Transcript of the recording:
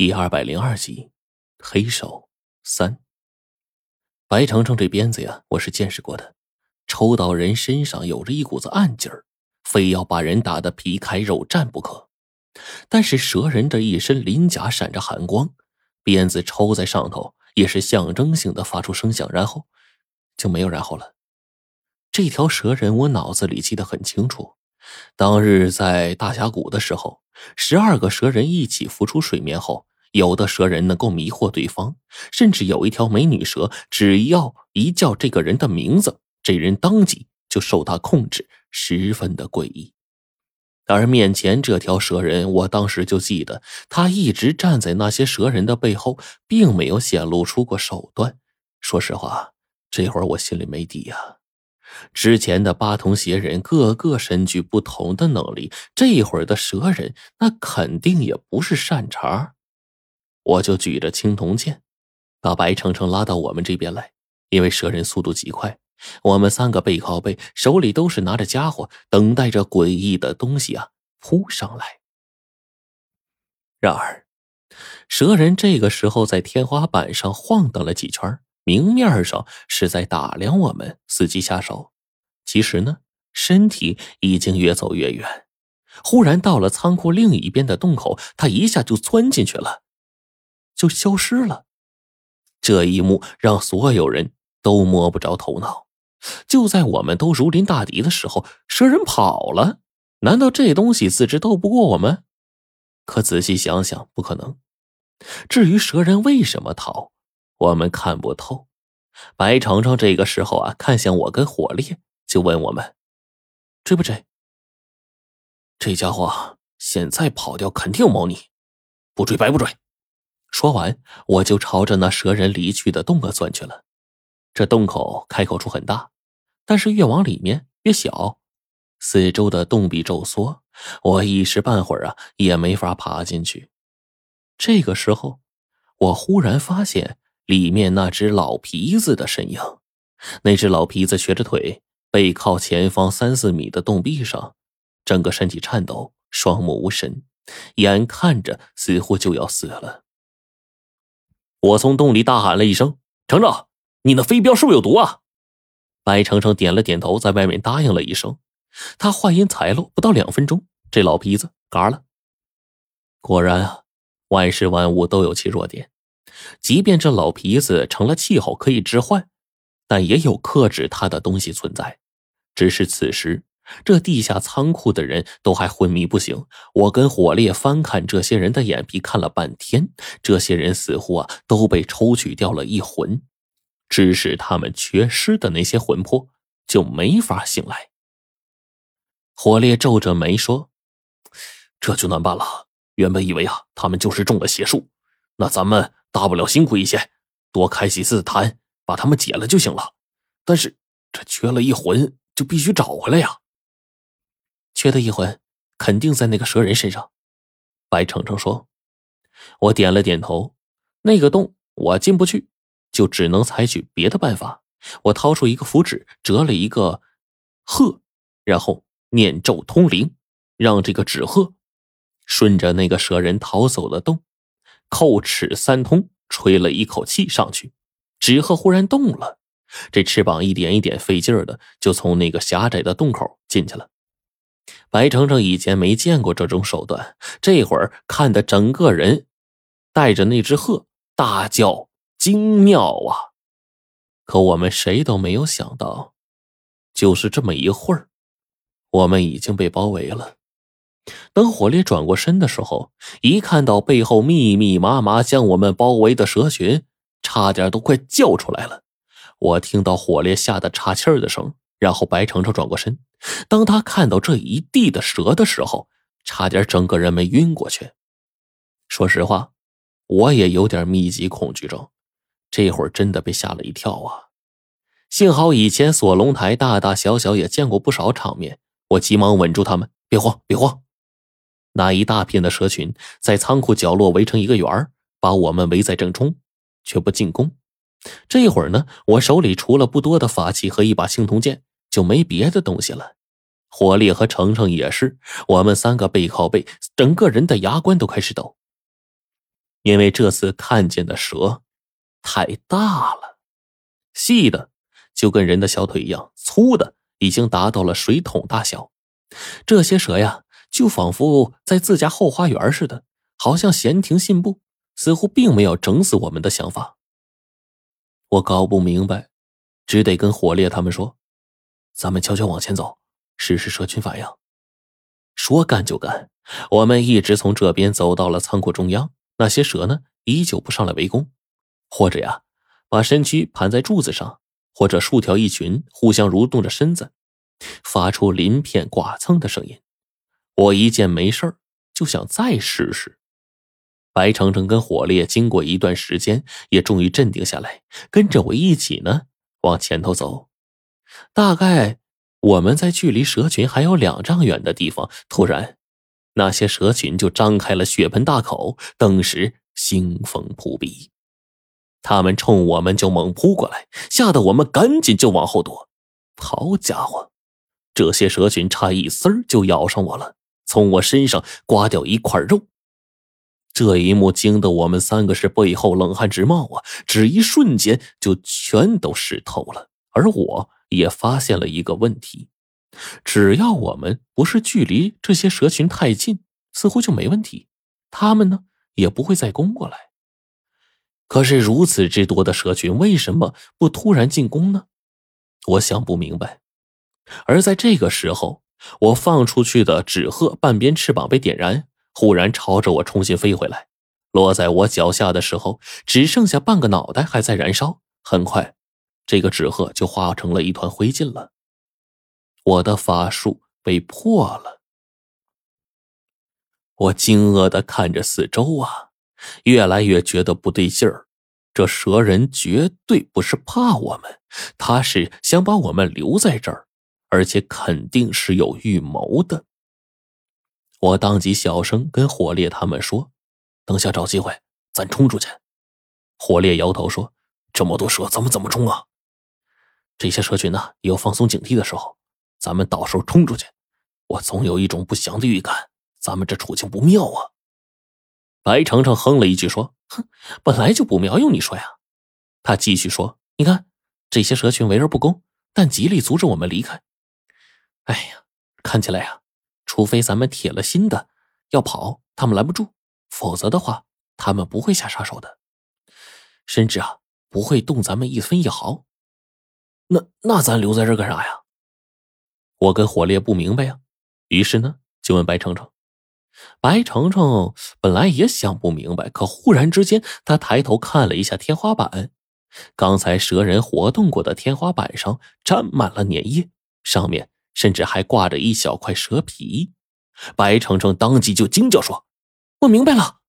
第二百零二集，黑手三。白程程这鞭子呀，我是见识过的，抽到人身上有着一股子暗劲儿，非要把人打得皮开肉绽不可。但是蛇人这一身鳞甲闪着寒光，鞭子抽在上头也是象征性的发出声响，然后就没有然后了。这条蛇人我脑子里记得很清楚，当日在大峡谷的时候，十二个蛇人一起浮出水面后。有的蛇人能够迷惑对方，甚至有一条美女蛇，只要一叫这个人的名字，这人当即就受他控制，十分的诡异。而面前这条蛇人，我当时就记得，他一直站在那些蛇人的背后，并没有显露出过手段。说实话，这会儿我心里没底呀。之前的八通邪人个个身具不同的能力，这会儿的蛇人那肯定也不是善茬。我就举着青铜剑，把白程程拉到我们这边来。因为蛇人速度极快，我们三个背靠背，手里都是拿着家伙，等待着诡异的东西啊扑上来。然而，蛇人这个时候在天花板上晃荡了几圈，明面上是在打量我们，伺机下手。其实呢，身体已经越走越远。忽然到了仓库另一边的洞口，他一下就钻进去了。就消失了，这一幕让所有人都摸不着头脑。就在我们都如临大敌的时候，蛇人跑了。难道这东西自知斗不过我们？可仔细想想，不可能。至于蛇人为什么逃，我们看不透。白程程这个时候啊，看向我跟火烈，就问我们：“追不追？”这家伙现在跑掉，肯定有猫腻。不追白不追。说完，我就朝着那蛇人离去的洞口钻去了。这洞口开口处很大，但是越往里面越小，四周的洞壁骤缩，我一时半会儿啊也没法爬进去。这个时候，我忽然发现里面那只老皮子的身影。那只老皮子瘸着腿，背靠前方三四米的洞壁上，整个身体颤抖，双目无神，眼看着似乎就要死了。我从洞里大喊了一声：“程程，你那飞镖是不是有毒啊？”白程程点了点头，在外面答应了一声。他话音才落，不到两分钟，这老皮子嘎了。果然啊，万事万物都有其弱点，即便这老皮子成了气候可以置换，但也有克制他的东西存在。只是此时。这地下仓库的人都还昏迷不醒，我跟火烈翻看这些人的眼皮看了半天，这些人似乎啊都被抽取掉了一魂，致使他们缺失的那些魂魄就没法醒来。火烈皱着眉说：“这就难办了。原本以为啊他们就是中了邪术，那咱们大不了辛苦一些，多开几次坛，把他们解了就行了。但是这缺了一魂，就必须找回来呀。”缺的一魂，肯定在那个蛇人身上。白程程说：“我点了点头。那个洞我进不去，就只能采取别的办法。我掏出一个符纸，折了一个鹤，然后念咒通灵，让这个纸鹤顺着那个蛇人逃走的洞，叩齿三通，吹了一口气上去，纸鹤忽然动了，这翅膀一点一点费劲儿的，就从那个狭窄的洞口进去了。”白程程以前没见过这种手段，这会儿看得整个人带着那只鹤大叫精妙啊！可我们谁都没有想到，就是这么一会儿，我们已经被包围了。等火烈转过身的时候，一看到背后密密麻麻将我们包围的蛇群，差点都快叫出来了。我听到火烈吓得岔气儿的声。然后白程程转过身，当他看到这一地的蛇的时候，差点整个人没晕过去。说实话，我也有点密集恐惧症，这会儿真的被吓了一跳啊！幸好以前锁龙台大大小小也见过不少场面，我急忙稳住他们，别慌，别慌。那一大片的蛇群在仓库角落围成一个圆把我们围在正中，却不进攻。这一会儿呢，我手里除了不多的法器和一把青铜剑。就没别的东西了，火烈和程程也是，我们三个背靠背，整个人的牙关都开始抖。因为这次看见的蛇太大了，细的就跟人的小腿一样，粗的已经达到了水桶大小。这些蛇呀，就仿佛在自家后花园似的，好像闲庭信步，似乎并没有整死我们的想法。我搞不明白，只得跟火烈他们说：“咱们悄悄往前走，试试蛇群反应。”说干就干，我们一直从这边走到了仓库中央。那些蛇呢，依旧不上来围攻，或者呀，把身躯盘在柱子上，或者竖条一群，互相蠕动着身子。发出鳞片剐蹭的声音，我一见没事就想再试试。白程程跟火烈经过一段时间，也终于镇定下来，跟着我一起呢往前头走。大概我们在距离蛇群还有两丈远的地方，突然，那些蛇群就张开了血盆大口，顿时腥风扑鼻，他们冲我们就猛扑过来，吓得我们赶紧就往后躲。好家伙！这些蛇群差一丝儿就咬上我了，从我身上刮掉一块肉。这一幕惊得我们三个是背后冷汗直冒啊！只一瞬间就全都湿透了。而我也发现了一个问题：只要我们不是距离这些蛇群太近，似乎就没问题，他们呢也不会再攻过来。可是如此之多的蛇群，为什么不突然进攻呢？我想不明白。而在这个时候，我放出去的纸鹤半边翅膀被点燃，忽然朝着我重新飞回来，落在我脚下的时候，只剩下半个脑袋还在燃烧。很快，这个纸鹤就化成了一团灰烬了。我的法术被破了。我惊愕的看着四周啊，越来越觉得不对劲儿。这蛇人绝对不是怕我们，他是想把我们留在这儿。而且肯定是有预谋的。我当即小声跟火烈他们说：“等下找机会，咱冲出去。”火烈摇头说：“这么多蛇，咱们怎么冲啊？这些蛇群呢，有放松警惕的时候，咱们到时候冲出去，我总有一种不祥的预感，咱们这处境不妙啊。”白程程哼了一句说：“哼，本来就不妙，用你说呀？”他继续说：“你看，这些蛇群围而不攻，但极力阻止我们离开。”哎呀，看起来呀，除非咱们铁了心的要跑，他们拦不住；否则的话，他们不会下杀手的，甚至啊，不会动咱们一分一毫。那那咱留在这干啥呀？我跟火烈不明白呀，于是呢，就问白程程。白程程本来也想不明白，可忽然之间，他抬头看了一下天花板，刚才蛇人活动过的天花板上沾满了粘液，上面。甚至还挂着一小块蛇皮，白程程当即就惊叫说：“我明白了。”